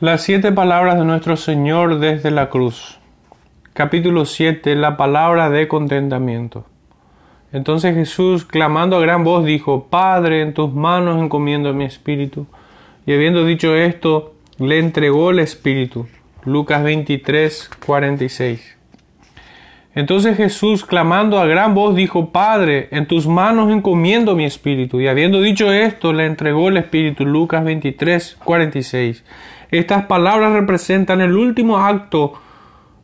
Las siete palabras de nuestro Señor desde la cruz. Capítulo 7. La palabra de contentamiento. Entonces Jesús, clamando a gran voz, dijo, Padre, en tus manos encomiendo mi espíritu. Y habiendo dicho esto, le entregó el espíritu. Lucas 23, 46. Entonces Jesús, clamando a gran voz, dijo, Padre, en tus manos encomiendo mi espíritu. Y habiendo dicho esto, le entregó el espíritu. Lucas 23, 46. Estas palabras representan el último acto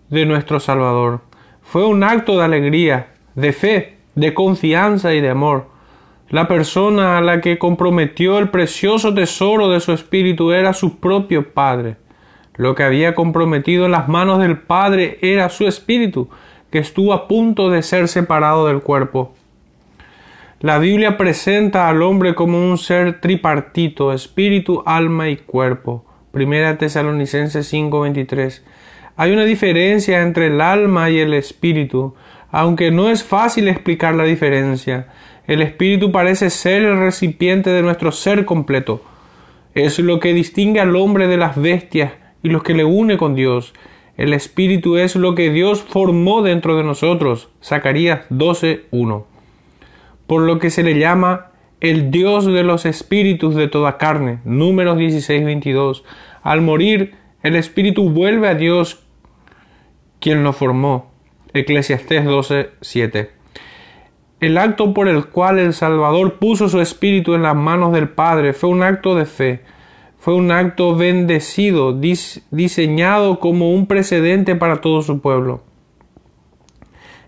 de nuestro Salvador. Fue un acto de alegría, de fe, de confianza y de amor. La persona a la que comprometió el precioso tesoro de su espíritu era su propio Padre. Lo que había comprometido en las manos del Padre era su espíritu, que estuvo a punto de ser separado del cuerpo. La Biblia presenta al hombre como un ser tripartito, espíritu, alma y cuerpo. Primera Tesalonicenses 5:23. Hay una diferencia entre el alma y el espíritu, aunque no es fácil explicar la diferencia. El espíritu parece ser el recipiente de nuestro ser completo. Es lo que distingue al hombre de las bestias y lo que le une con Dios. El espíritu es lo que Dios formó dentro de nosotros. Zacarías 12:1. Por lo que se le llama el Dios de los espíritus de toda carne. Números 16, 22. Al morir, el espíritu vuelve a Dios quien lo formó. Eclesiastés 12, 7. El acto por el cual el Salvador puso su espíritu en las manos del Padre fue un acto de fe, fue un acto bendecido, diseñado como un precedente para todo su pueblo.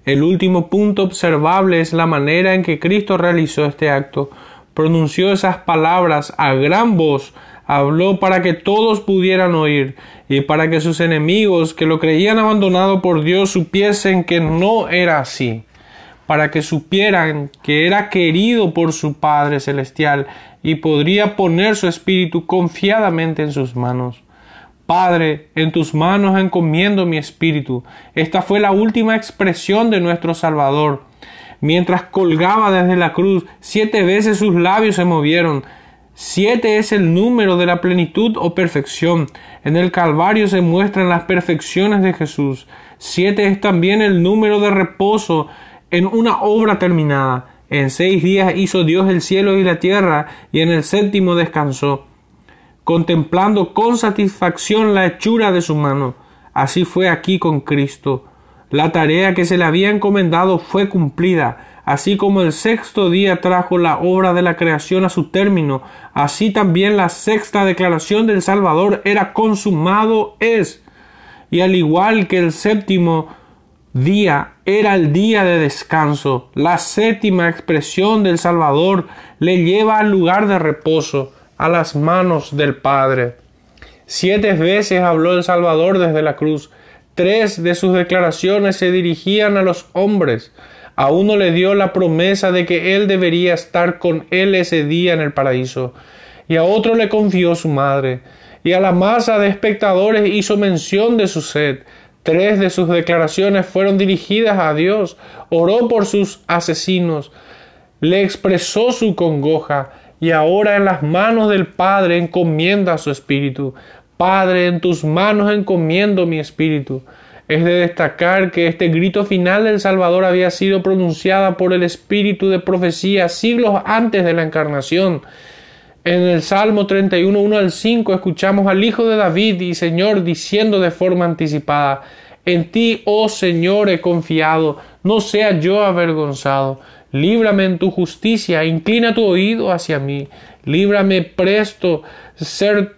El último punto observable es la manera en que Cristo realizó este acto. Pronunció esas palabras a gran voz, habló para que todos pudieran oír y para que sus enemigos que lo creían abandonado por Dios supiesen que no era así, para que supieran que era querido por su Padre Celestial y podría poner su espíritu confiadamente en sus manos. Padre, en tus manos encomiendo mi espíritu. Esta fue la última expresión de nuestro Salvador. Mientras colgaba desde la cruz, siete veces sus labios se movieron. Siete es el número de la plenitud o perfección. En el Calvario se muestran las perfecciones de Jesús. Siete es también el número de reposo en una obra terminada. En seis días hizo Dios el cielo y la tierra, y en el séptimo descansó contemplando con satisfacción la hechura de su mano. Así fue aquí con Cristo. La tarea que se le había encomendado fue cumplida, así como el sexto día trajo la obra de la creación a su término, así también la sexta declaración del Salvador era consumado es. Y al igual que el séptimo día era el día de descanso, la séptima expresión del Salvador le lleva al lugar de reposo a las manos del Padre. Siete veces habló el Salvador desde la cruz. Tres de sus declaraciones se dirigían a los hombres. A uno le dio la promesa de que él debería estar con él ese día en el paraíso, y a otro le confió su madre, y a la masa de espectadores hizo mención de su sed. Tres de sus declaraciones fueron dirigidas a Dios, oró por sus asesinos, le expresó su congoja, y ahora en las manos del Padre encomienda su espíritu. Padre, en tus manos encomiendo mi espíritu. Es de destacar que este grito final del Salvador había sido pronunciada por el espíritu de profecía siglos antes de la encarnación. En el Salmo 31, 1 al 5, escuchamos al Hijo de David y Señor diciendo de forma anticipada, En ti, oh Señor, he confiado, no sea yo avergonzado líbrame en tu justicia, inclina tu oído hacia mí, líbrame presto, ser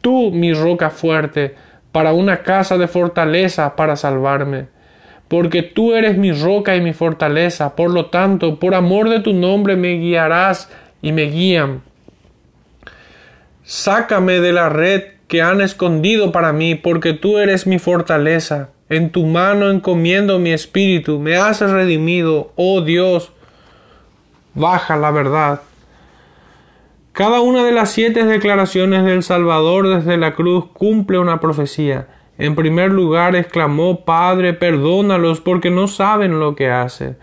tú mi roca fuerte, para una casa de fortaleza para salvarme. Porque tú eres mi roca y mi fortaleza, por lo tanto, por amor de tu nombre me guiarás y me guían. Sácame de la red que han escondido para mí, porque tú eres mi fortaleza. En tu mano encomiendo mi espíritu, me has redimido, oh Dios, baja la verdad. Cada una de las siete declaraciones del Salvador desde la cruz cumple una profecía. En primer lugar exclamó, Padre, perdónalos porque no saben lo que hacen.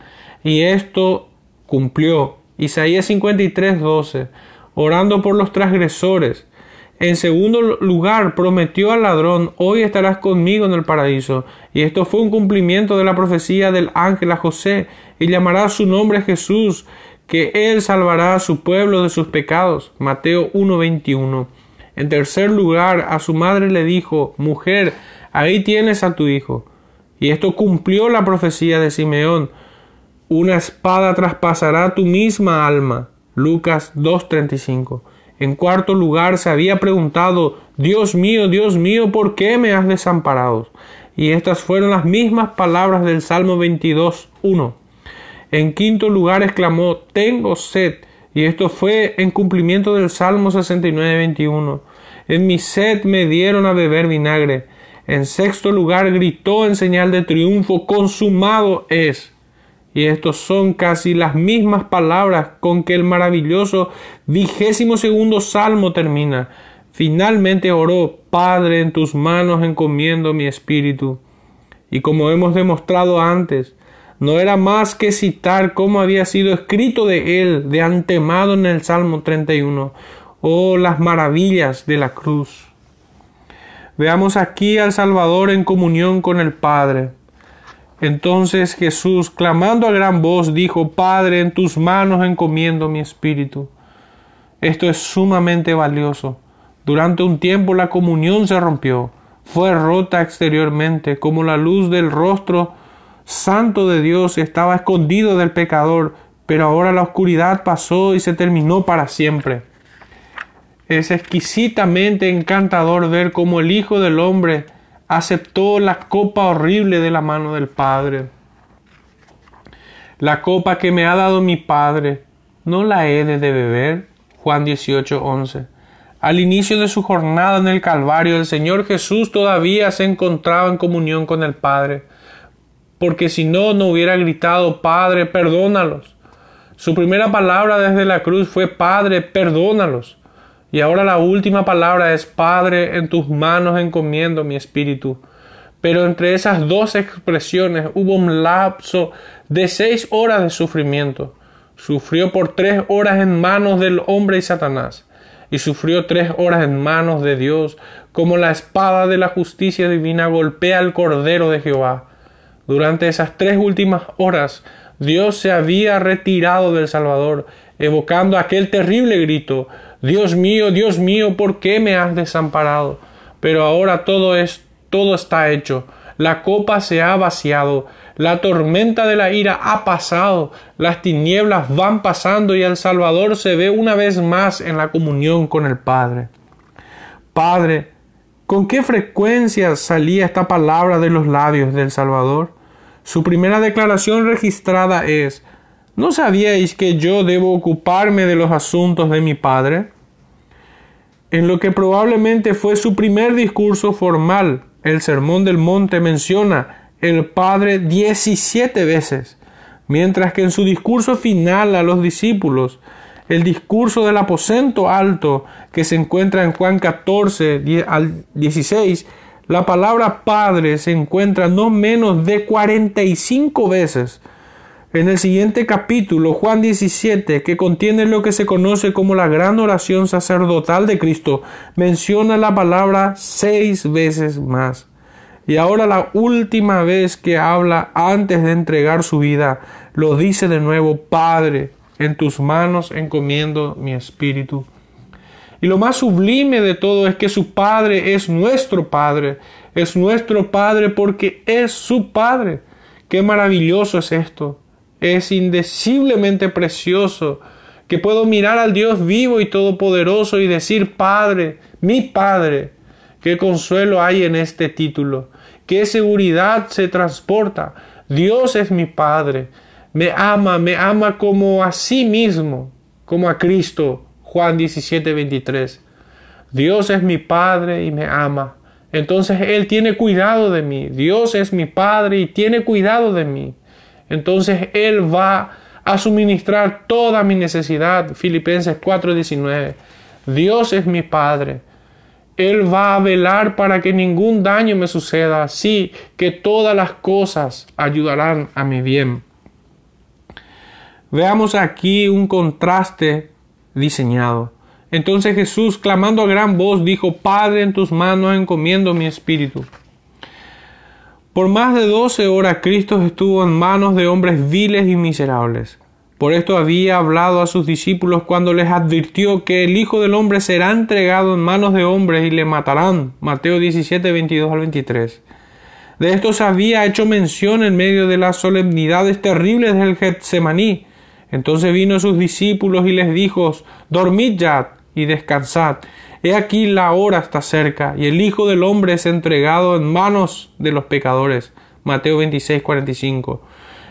Y esto cumplió. Isaías 53, 12. Orando por los transgresores. En segundo lugar, prometió al ladrón, hoy estarás conmigo en el paraíso. Y esto fue un cumplimiento de la profecía del ángel a José, y llamará su nombre Jesús, que él salvará a su pueblo de sus pecados. Mateo 1:21. En tercer lugar, a su madre le dijo, Mujer, ahí tienes a tu hijo. Y esto cumplió la profecía de Simeón. Una espada traspasará tu misma alma. Lucas 2.35. En cuarto lugar, se había preguntado, Dios mío, Dios mío, ¿por qué me has desamparado? Y estas fueron las mismas palabras del Salmo 22.1. En quinto lugar exclamó, tengo sed. Y esto fue en cumplimiento del Salmo 69.21. En mi sed me dieron a beber vinagre. En sexto lugar gritó en señal de triunfo, consumado es. Y estos son casi las mismas palabras con que el maravilloso vigésimo segundo salmo termina. Finalmente oró, Padre, en tus manos encomiendo mi espíritu. Y como hemos demostrado antes, no era más que citar cómo había sido escrito de él de antemano en el Salmo 31. Oh, las maravillas de la cruz. Veamos aquí al Salvador en comunión con el Padre. Entonces Jesús, clamando a gran voz, dijo, Padre, en tus manos encomiendo mi espíritu. Esto es sumamente valioso. Durante un tiempo la comunión se rompió, fue rota exteriormente, como la luz del rostro santo de Dios estaba escondido del pecador, pero ahora la oscuridad pasó y se terminó para siempre. Es exquisitamente encantador ver cómo el Hijo del Hombre aceptó la copa horrible de la mano del Padre. La copa que me ha dado mi Padre, ¿no la he de beber? Juan 18, 11. Al inicio de su jornada en el Calvario, el Señor Jesús todavía se encontraba en comunión con el Padre, porque si no, no hubiera gritado, Padre, perdónalos. Su primera palabra desde la cruz fue, Padre, perdónalos. Y ahora la última palabra es, Padre, en tus manos encomiendo mi espíritu. Pero entre esas dos expresiones hubo un lapso de seis horas de sufrimiento. Sufrió por tres horas en manos del hombre y Satanás, y sufrió tres horas en manos de Dios, como la espada de la justicia divina golpea al Cordero de Jehová. Durante esas tres últimas horas, Dios se había retirado del Salvador, evocando aquel terrible grito, Dios mío, Dios mío, ¿por qué me has desamparado? Pero ahora todo es, todo está hecho. La copa se ha vaciado, la tormenta de la ira ha pasado, las tinieblas van pasando y el Salvador se ve una vez más en la comunión con el Padre. Padre, ¿con qué frecuencia salía esta palabra de los labios del Salvador? Su primera declaración registrada es ¿No sabíais que yo debo ocuparme de los asuntos de mi Padre? En lo que probablemente fue su primer discurso formal, el Sermón del Monte menciona el Padre 17 veces, mientras que en su discurso final a los discípulos, el discurso del aposento alto que se encuentra en Juan 14 al 16, la palabra Padre se encuentra no menos de 45 veces en el siguiente capítulo, Juan 17, que contiene lo que se conoce como la gran oración sacerdotal de Cristo, menciona la palabra seis veces más. Y ahora la última vez que habla antes de entregar su vida, lo dice de nuevo, Padre, en tus manos encomiendo mi espíritu. Y lo más sublime de todo es que su Padre es nuestro Padre, es nuestro Padre porque es su Padre. Qué maravilloso es esto es indeciblemente precioso, que puedo mirar al Dios vivo y todopoderoso y decir, Padre, mi Padre, qué consuelo hay en este título, qué seguridad se transporta. Dios es mi Padre, me ama, me ama como a sí mismo, como a Cristo. Juan 17, 23. Dios es mi Padre y me ama. Entonces Él tiene cuidado de mí. Dios es mi Padre y tiene cuidado de mí entonces Él va a suministrar toda mi necesidad. Filipenses 4:19. Dios es mi Padre. Él va a velar para que ningún daño me suceda, así que todas las cosas ayudarán a mi bien. Veamos aquí un contraste diseñado. Entonces Jesús, clamando a gran voz, dijo, Padre, en tus manos encomiendo mi espíritu. Por más de doce horas Cristo estuvo en manos de hombres viles y miserables. Por esto había hablado a sus discípulos cuando les advirtió que el Hijo del Hombre será entregado en manos de hombres y le matarán. Mateo 17, 22 al 23. De esto se había hecho mención en medio de las solemnidades terribles del Getsemaní. Entonces vino sus discípulos y les dijo, Dormid ya y descansad. He aquí la hora está cerca, y el Hijo del Hombre es entregado en manos de los pecadores. Mateo 26, 45.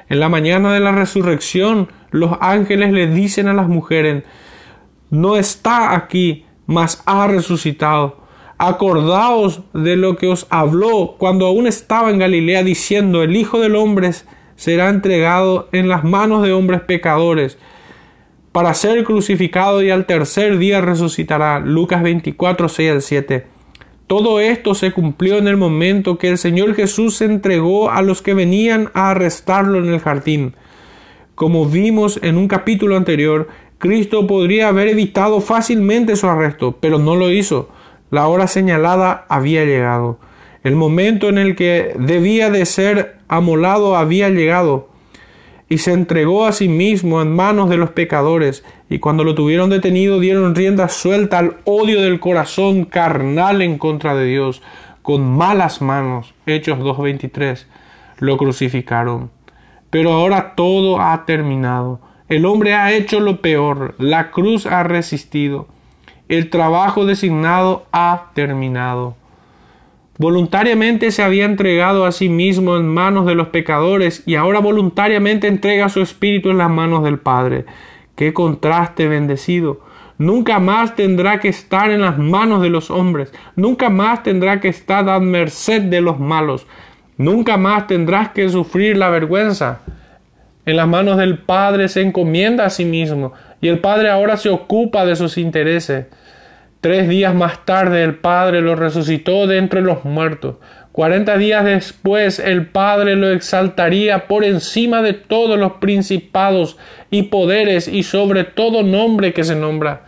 En la mañana de la resurrección, los ángeles le dicen a las mujeres, no está aquí, mas ha resucitado. Acordaos de lo que os habló cuando aún estaba en Galilea, diciendo, el Hijo del Hombre será entregado en las manos de hombres pecadores para ser crucificado y al tercer día resucitará. Lucas 24, 6 al 7. Todo esto se cumplió en el momento que el Señor Jesús se entregó a los que venían a arrestarlo en el jardín. Como vimos en un capítulo anterior, Cristo podría haber evitado fácilmente su arresto, pero no lo hizo. La hora señalada había llegado. El momento en el que debía de ser amolado había llegado y se entregó a sí mismo en manos de los pecadores, y cuando lo tuvieron detenido dieron rienda suelta al odio del corazón carnal en contra de Dios, con malas manos. Hechos 2.23. Lo crucificaron. Pero ahora todo ha terminado. El hombre ha hecho lo peor, la cruz ha resistido, el trabajo designado ha terminado. Voluntariamente se había entregado a sí mismo en manos de los pecadores y ahora voluntariamente entrega su espíritu en las manos del Padre. Qué contraste bendecido. Nunca más tendrá que estar en las manos de los hombres. Nunca más tendrá que estar a merced de los malos. Nunca más tendrás que sufrir la vergüenza. En las manos del Padre se encomienda a sí mismo y el Padre ahora se ocupa de sus intereses. Tres días más tarde el Padre lo resucitó de entre los muertos. Cuarenta días después el Padre lo exaltaría por encima de todos los principados y poderes y sobre todo nombre que se nombra,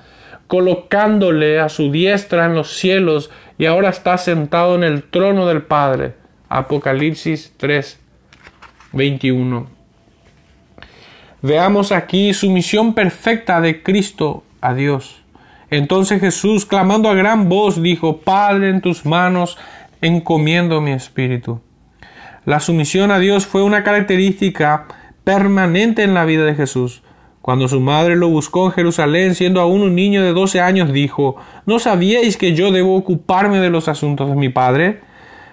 colocándole a su diestra en los cielos y ahora está sentado en el trono del Padre. Apocalipsis 3, 21. Veamos aquí su misión perfecta de Cristo a Dios. Entonces Jesús, clamando a gran voz, dijo, Padre, en tus manos encomiendo mi espíritu. La sumisión a Dios fue una característica permanente en la vida de Jesús. Cuando su madre lo buscó en Jerusalén, siendo aún un niño de doce años, dijo, ¿No sabíais que yo debo ocuparme de los asuntos de mi padre?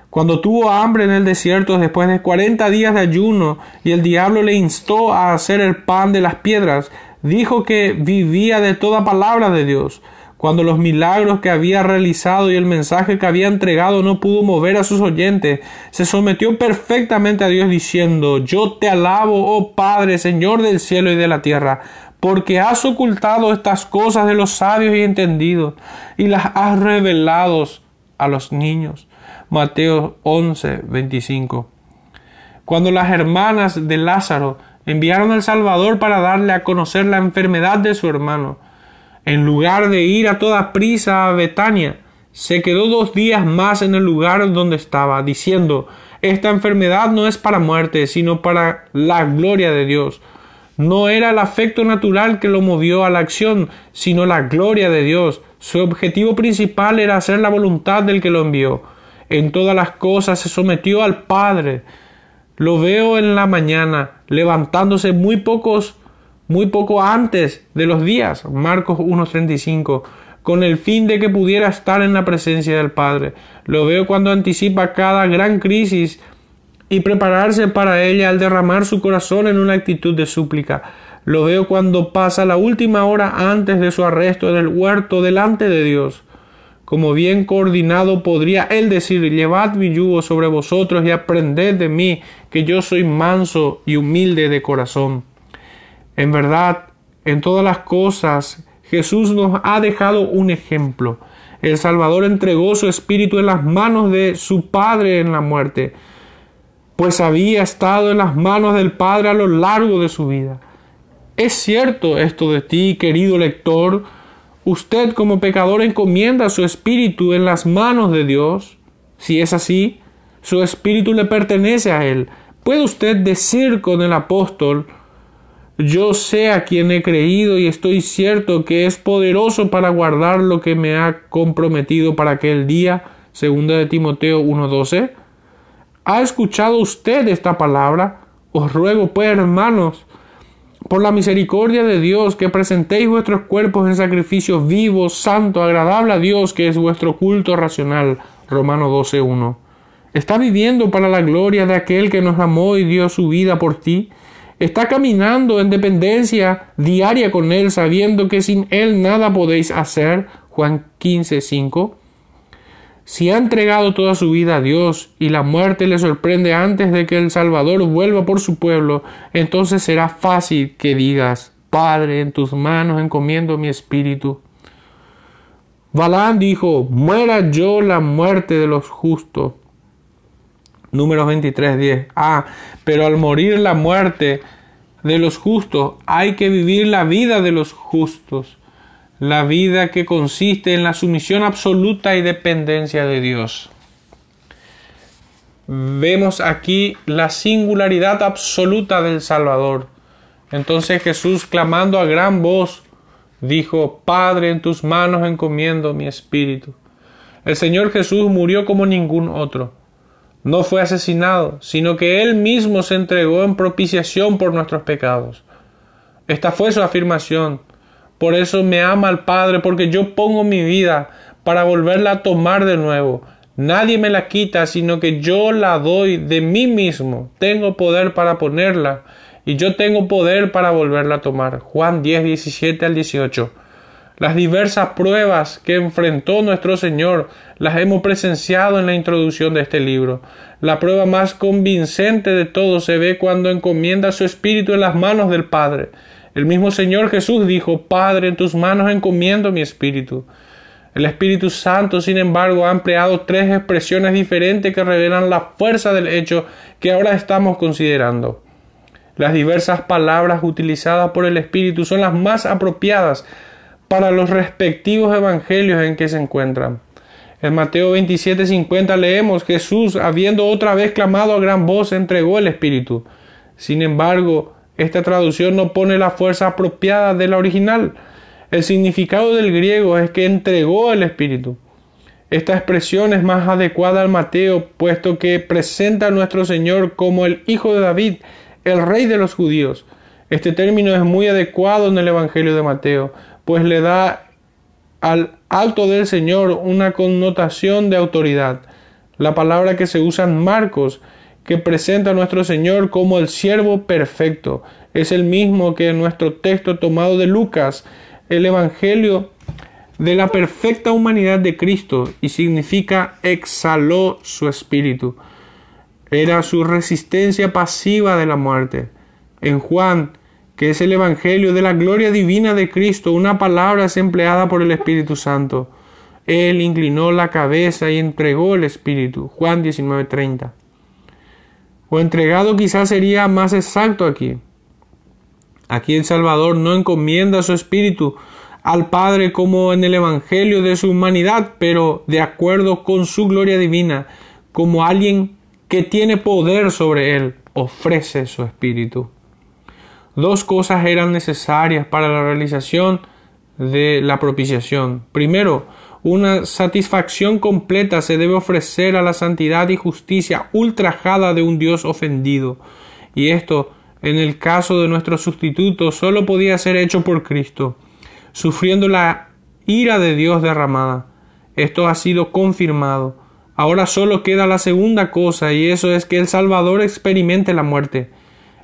Cuando tuvo hambre en el desierto después de cuarenta días de ayuno, y el diablo le instó a hacer el pan de las piedras, dijo que vivía de toda palabra de Dios. Cuando los milagros que había realizado y el mensaje que había entregado no pudo mover a sus oyentes, se sometió perfectamente a Dios diciendo, Yo te alabo, oh Padre, Señor del cielo y de la tierra, porque has ocultado estas cosas de los sabios y entendidos, y las has revelado a los niños. Mateo 11, 25. Cuando las hermanas de Lázaro enviaron al Salvador para darle a conocer la enfermedad de su hermano. En lugar de ir a toda prisa a Betania, se quedó dos días más en el lugar donde estaba, diciendo Esta enfermedad no es para muerte, sino para la gloria de Dios. No era el afecto natural que lo movió a la acción, sino la gloria de Dios. Su objetivo principal era hacer la voluntad del que lo envió. En todas las cosas se sometió al Padre, lo veo en la mañana levantándose muy pocos, muy poco antes de los días, Marcos 1.35, con el fin de que pudiera estar en la presencia del Padre. Lo veo cuando anticipa cada gran crisis y prepararse para ella al derramar su corazón en una actitud de súplica. Lo veo cuando pasa la última hora antes de su arresto en el huerto delante de Dios como bien coordinado podría él decir, llevad mi yugo sobre vosotros y aprended de mí, que yo soy manso y humilde de corazón. En verdad, en todas las cosas, Jesús nos ha dejado un ejemplo. El Salvador entregó su espíritu en las manos de su Padre en la muerte, pues había estado en las manos del Padre a lo largo de su vida. ¿Es cierto esto de ti, querido lector? ¿Usted como pecador encomienda su espíritu en las manos de Dios? Si es así, su espíritu le pertenece a Él. ¿Puede usted decir con el apóstol, yo sé a quien he creído y estoy cierto que es poderoso para guardar lo que me ha comprometido para aquel día? Segunda de Timoteo 1.12. ¿Ha escuchado usted esta palabra? Os ruego, pues, hermanos, por la misericordia de Dios, que presentéis vuestros cuerpos en sacrificio vivo, santo, agradable a Dios, que es vuestro culto racional. Romano 12.1. ¿Está viviendo para la gloria de aquel que nos amó y dio su vida por ti? ¿Está caminando en dependencia diaria con Él, sabiendo que sin Él nada podéis hacer? Juan 15.5. Si ha entregado toda su vida a Dios y la muerte le sorprende antes de que el Salvador vuelva por su pueblo, entonces será fácil que digas, Padre, en tus manos encomiendo mi espíritu. Balán dijo, muera yo la muerte de los justos. Números 23, 10. Ah, pero al morir la muerte de los justos, hay que vivir la vida de los justos la vida que consiste en la sumisión absoluta y dependencia de Dios. Vemos aquí la singularidad absoluta del Salvador. Entonces Jesús, clamando a gran voz, dijo, Padre, en tus manos encomiendo mi espíritu. El Señor Jesús murió como ningún otro. No fue asesinado, sino que Él mismo se entregó en propiciación por nuestros pecados. Esta fue su afirmación. Por eso me ama el Padre, porque yo pongo mi vida para volverla a tomar de nuevo. Nadie me la quita, sino que yo la doy de mí mismo. Tengo poder para ponerla y yo tengo poder para volverla a tomar. Juan 10, 17 al 18. Las diversas pruebas que enfrentó nuestro Señor las hemos presenciado en la introducción de este libro. La prueba más convincente de todo se ve cuando encomienda su espíritu en las manos del Padre. El mismo Señor Jesús dijo, Padre, en tus manos encomiendo mi espíritu. El Espíritu Santo, sin embargo, ha empleado tres expresiones diferentes que revelan la fuerza del hecho que ahora estamos considerando. Las diversas palabras utilizadas por el Espíritu son las más apropiadas para los respectivos evangelios en que se encuentran. En Mateo 27:50 leemos Jesús, habiendo otra vez clamado a gran voz, entregó el Espíritu. Sin embargo, esta traducción no pone la fuerza apropiada de la original. El significado del griego es que entregó el Espíritu. Esta expresión es más adecuada al Mateo, puesto que presenta a nuestro Señor como el Hijo de David, el Rey de los judíos. Este término es muy adecuado en el Evangelio de Mateo, pues le da al alto del Señor una connotación de autoridad. La palabra que se usa en Marcos que presenta a nuestro Señor como el siervo perfecto. Es el mismo que en nuestro texto tomado de Lucas, el Evangelio de la perfecta humanidad de Cristo y significa exhaló su espíritu. Era su resistencia pasiva de la muerte. En Juan, que es el Evangelio de la gloria divina de Cristo, una palabra es empleada por el Espíritu Santo. Él inclinó la cabeza y entregó el Espíritu. Juan 19:30 o entregado quizás sería más exacto aquí. Aquí el Salvador no encomienda su espíritu al Padre como en el Evangelio de su humanidad, pero de acuerdo con su gloria divina, como alguien que tiene poder sobre él, ofrece su espíritu. Dos cosas eran necesarias para la realización de la propiciación. Primero, una satisfacción completa se debe ofrecer a la santidad y justicia ultrajada de un Dios ofendido. Y esto, en el caso de nuestro sustituto, solo podía ser hecho por Cristo, sufriendo la ira de Dios derramada. Esto ha sido confirmado. Ahora solo queda la segunda cosa, y eso es que el Salvador experimente la muerte.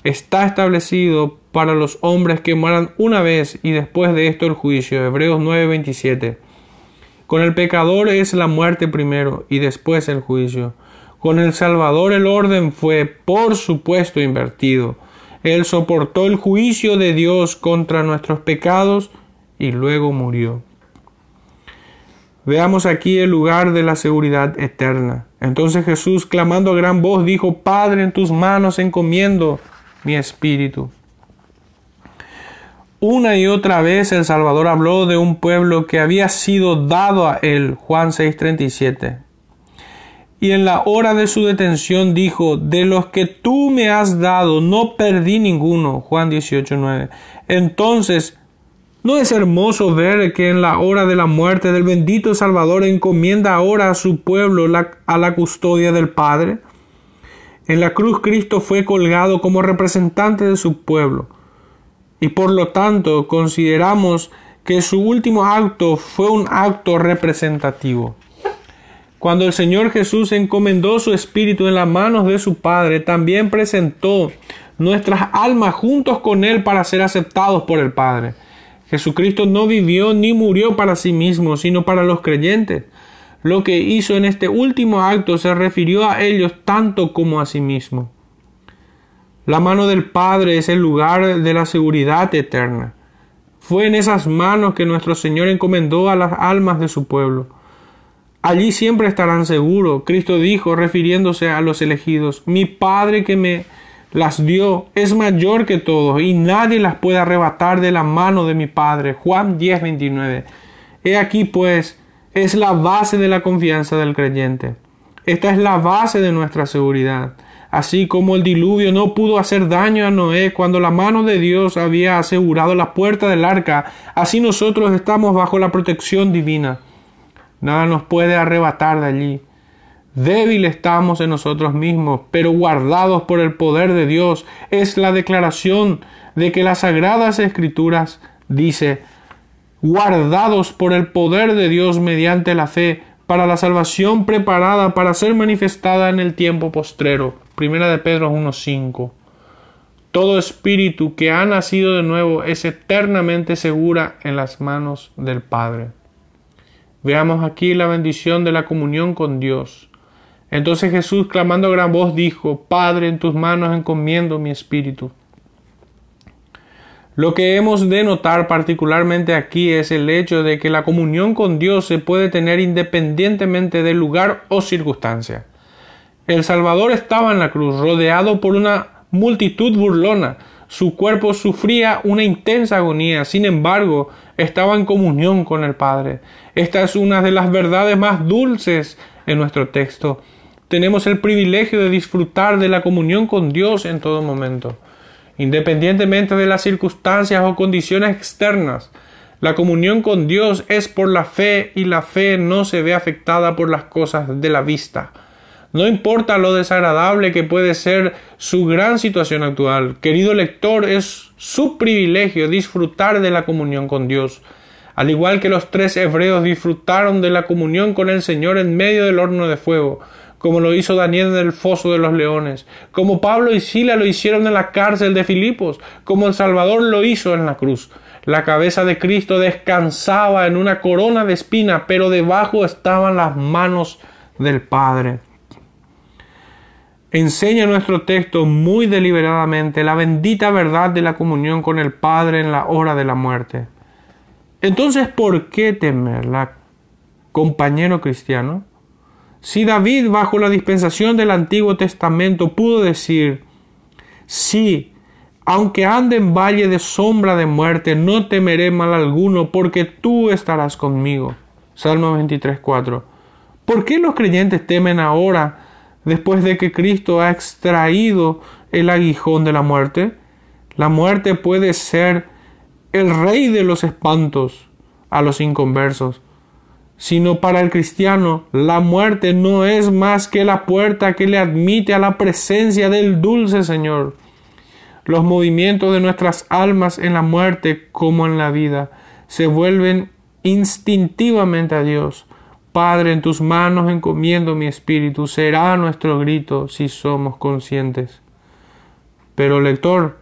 Está establecido para los hombres que mueran una vez y después de esto el juicio. Hebreos 9:27. Con el pecador es la muerte primero y después el juicio. Con el Salvador el orden fue, por supuesto, invertido. Él soportó el juicio de Dios contra nuestros pecados y luego murió. Veamos aquí el lugar de la seguridad eterna. Entonces Jesús, clamando a gran voz, dijo, Padre, en tus manos encomiendo mi espíritu. Una y otra vez el Salvador habló de un pueblo que había sido dado a él, Juan 6:37. Y en la hora de su detención dijo, de los que tú me has dado, no perdí ninguno, Juan 18:9. Entonces, ¿no es hermoso ver que en la hora de la muerte del bendito Salvador encomienda ahora a su pueblo a la custodia del Padre? En la cruz Cristo fue colgado como representante de su pueblo y por lo tanto consideramos que su último acto fue un acto representativo. Cuando el Señor Jesús encomendó su espíritu en las manos de su Padre, también presentó nuestras almas juntos con Él para ser aceptados por el Padre. Jesucristo no vivió ni murió para sí mismo, sino para los creyentes. Lo que hizo en este último acto se refirió a ellos tanto como a sí mismo. La mano del Padre es el lugar de la seguridad eterna. Fue en esas manos que nuestro Señor encomendó a las almas de su pueblo. Allí siempre estarán seguros. Cristo dijo, refiriéndose a los elegidos, mi Padre que me las dio es mayor que todos y nadie las puede arrebatar de la mano de mi Padre. Juan 10, 29. He aquí pues, es la base de la confianza del creyente. Esta es la base de nuestra seguridad. Así como el diluvio no pudo hacer daño a Noé cuando la mano de Dios había asegurado la puerta del arca, así nosotros estamos bajo la protección divina. Nada nos puede arrebatar de allí. Débil estamos en nosotros mismos, pero guardados por el poder de Dios. Es la declaración de que las sagradas escrituras dice, guardados por el poder de Dios mediante la fe, para la salvación preparada para ser manifestada en el tiempo postrero. Primera de Pedro 1.5. Todo espíritu que ha nacido de nuevo es eternamente segura en las manos del Padre. Veamos aquí la bendición de la comunión con Dios. Entonces Jesús, clamando a gran voz, dijo, Padre, en tus manos encomiendo mi espíritu. Lo que hemos de notar particularmente aquí es el hecho de que la comunión con Dios se puede tener independientemente del lugar o circunstancia. El Salvador estaba en la cruz, rodeado por una multitud burlona. Su cuerpo sufría una intensa agonía, sin embargo, estaba en comunión con el Padre. Esta es una de las verdades más dulces en nuestro texto. Tenemos el privilegio de disfrutar de la comunión con Dios en todo momento, independientemente de las circunstancias o condiciones externas. La comunión con Dios es por la fe y la fe no se ve afectada por las cosas de la vista. No importa lo desagradable que puede ser su gran situación actual, querido lector, es su privilegio disfrutar de la comunión con Dios, al igual que los tres hebreos disfrutaron de la comunión con el Señor en medio del horno de fuego, como lo hizo Daniel en el foso de los leones, como Pablo y Sila lo hicieron en la cárcel de Filipos, como el Salvador lo hizo en la cruz. La cabeza de Cristo descansaba en una corona de espina, pero debajo estaban las manos del Padre enseña nuestro texto muy deliberadamente la bendita verdad de la comunión con el Padre en la hora de la muerte. Entonces, ¿por qué temerla, compañero cristiano? Si David, bajo la dispensación del Antiguo Testamento, pudo decir, sí, aunque ande en valle de sombra de muerte, no temeré mal alguno, porque tú estarás conmigo. Salmo 23, 4. ¿Por qué los creyentes temen ahora después de que Cristo ha extraído el aguijón de la muerte. La muerte puede ser el rey de los espantos a los inconversos, sino para el cristiano la muerte no es más que la puerta que le admite a la presencia del dulce Señor. Los movimientos de nuestras almas en la muerte como en la vida se vuelven instintivamente a Dios Padre, en tus manos encomiendo mi espíritu, será nuestro grito si somos conscientes. Pero lector,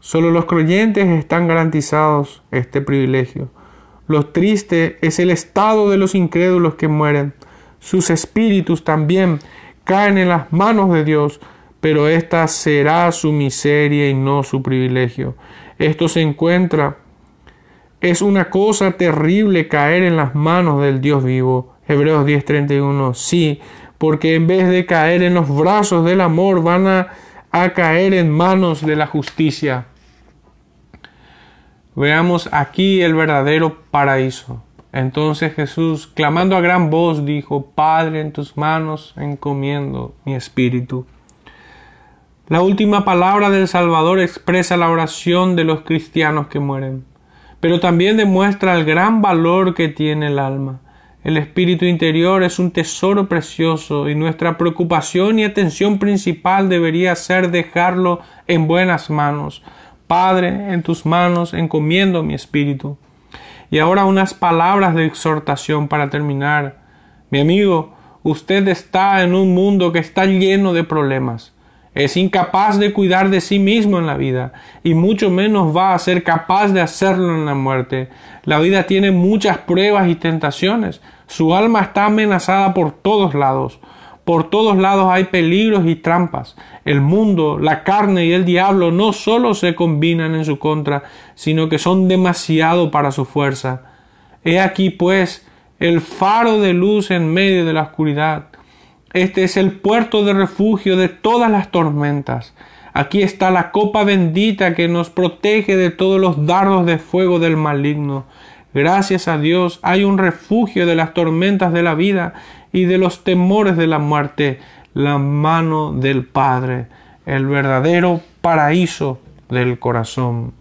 solo los creyentes están garantizados este privilegio. Lo triste es el estado de los incrédulos que mueren. Sus espíritus también caen en las manos de Dios, pero esta será su miseria y no su privilegio. Esto se encuentra. Es una cosa terrible caer en las manos del Dios vivo. Hebreos 10:31, sí, porque en vez de caer en los brazos del amor van a, a caer en manos de la justicia. Veamos aquí el verdadero paraíso. Entonces Jesús, clamando a gran voz, dijo, Padre, en tus manos encomiendo mi espíritu. La última palabra del Salvador expresa la oración de los cristianos que mueren, pero también demuestra el gran valor que tiene el alma. El espíritu interior es un tesoro precioso y nuestra preocupación y atención principal debería ser dejarlo en buenas manos. Padre, en tus manos encomiendo mi espíritu. Y ahora unas palabras de exhortación para terminar. Mi amigo, usted está en un mundo que está lleno de problemas. Es incapaz de cuidar de sí mismo en la vida y mucho menos va a ser capaz de hacerlo en la muerte. La vida tiene muchas pruebas y tentaciones. Su alma está amenazada por todos lados. Por todos lados hay peligros y trampas. El mundo, la carne y el diablo no solo se combinan en su contra, sino que son demasiado para su fuerza. He aquí, pues, el faro de luz en medio de la oscuridad. Este es el puerto de refugio de todas las tormentas. Aquí está la copa bendita que nos protege de todos los dardos de fuego del maligno. Gracias a Dios hay un refugio de las tormentas de la vida y de los temores de la muerte, la mano del Padre, el verdadero paraíso del corazón.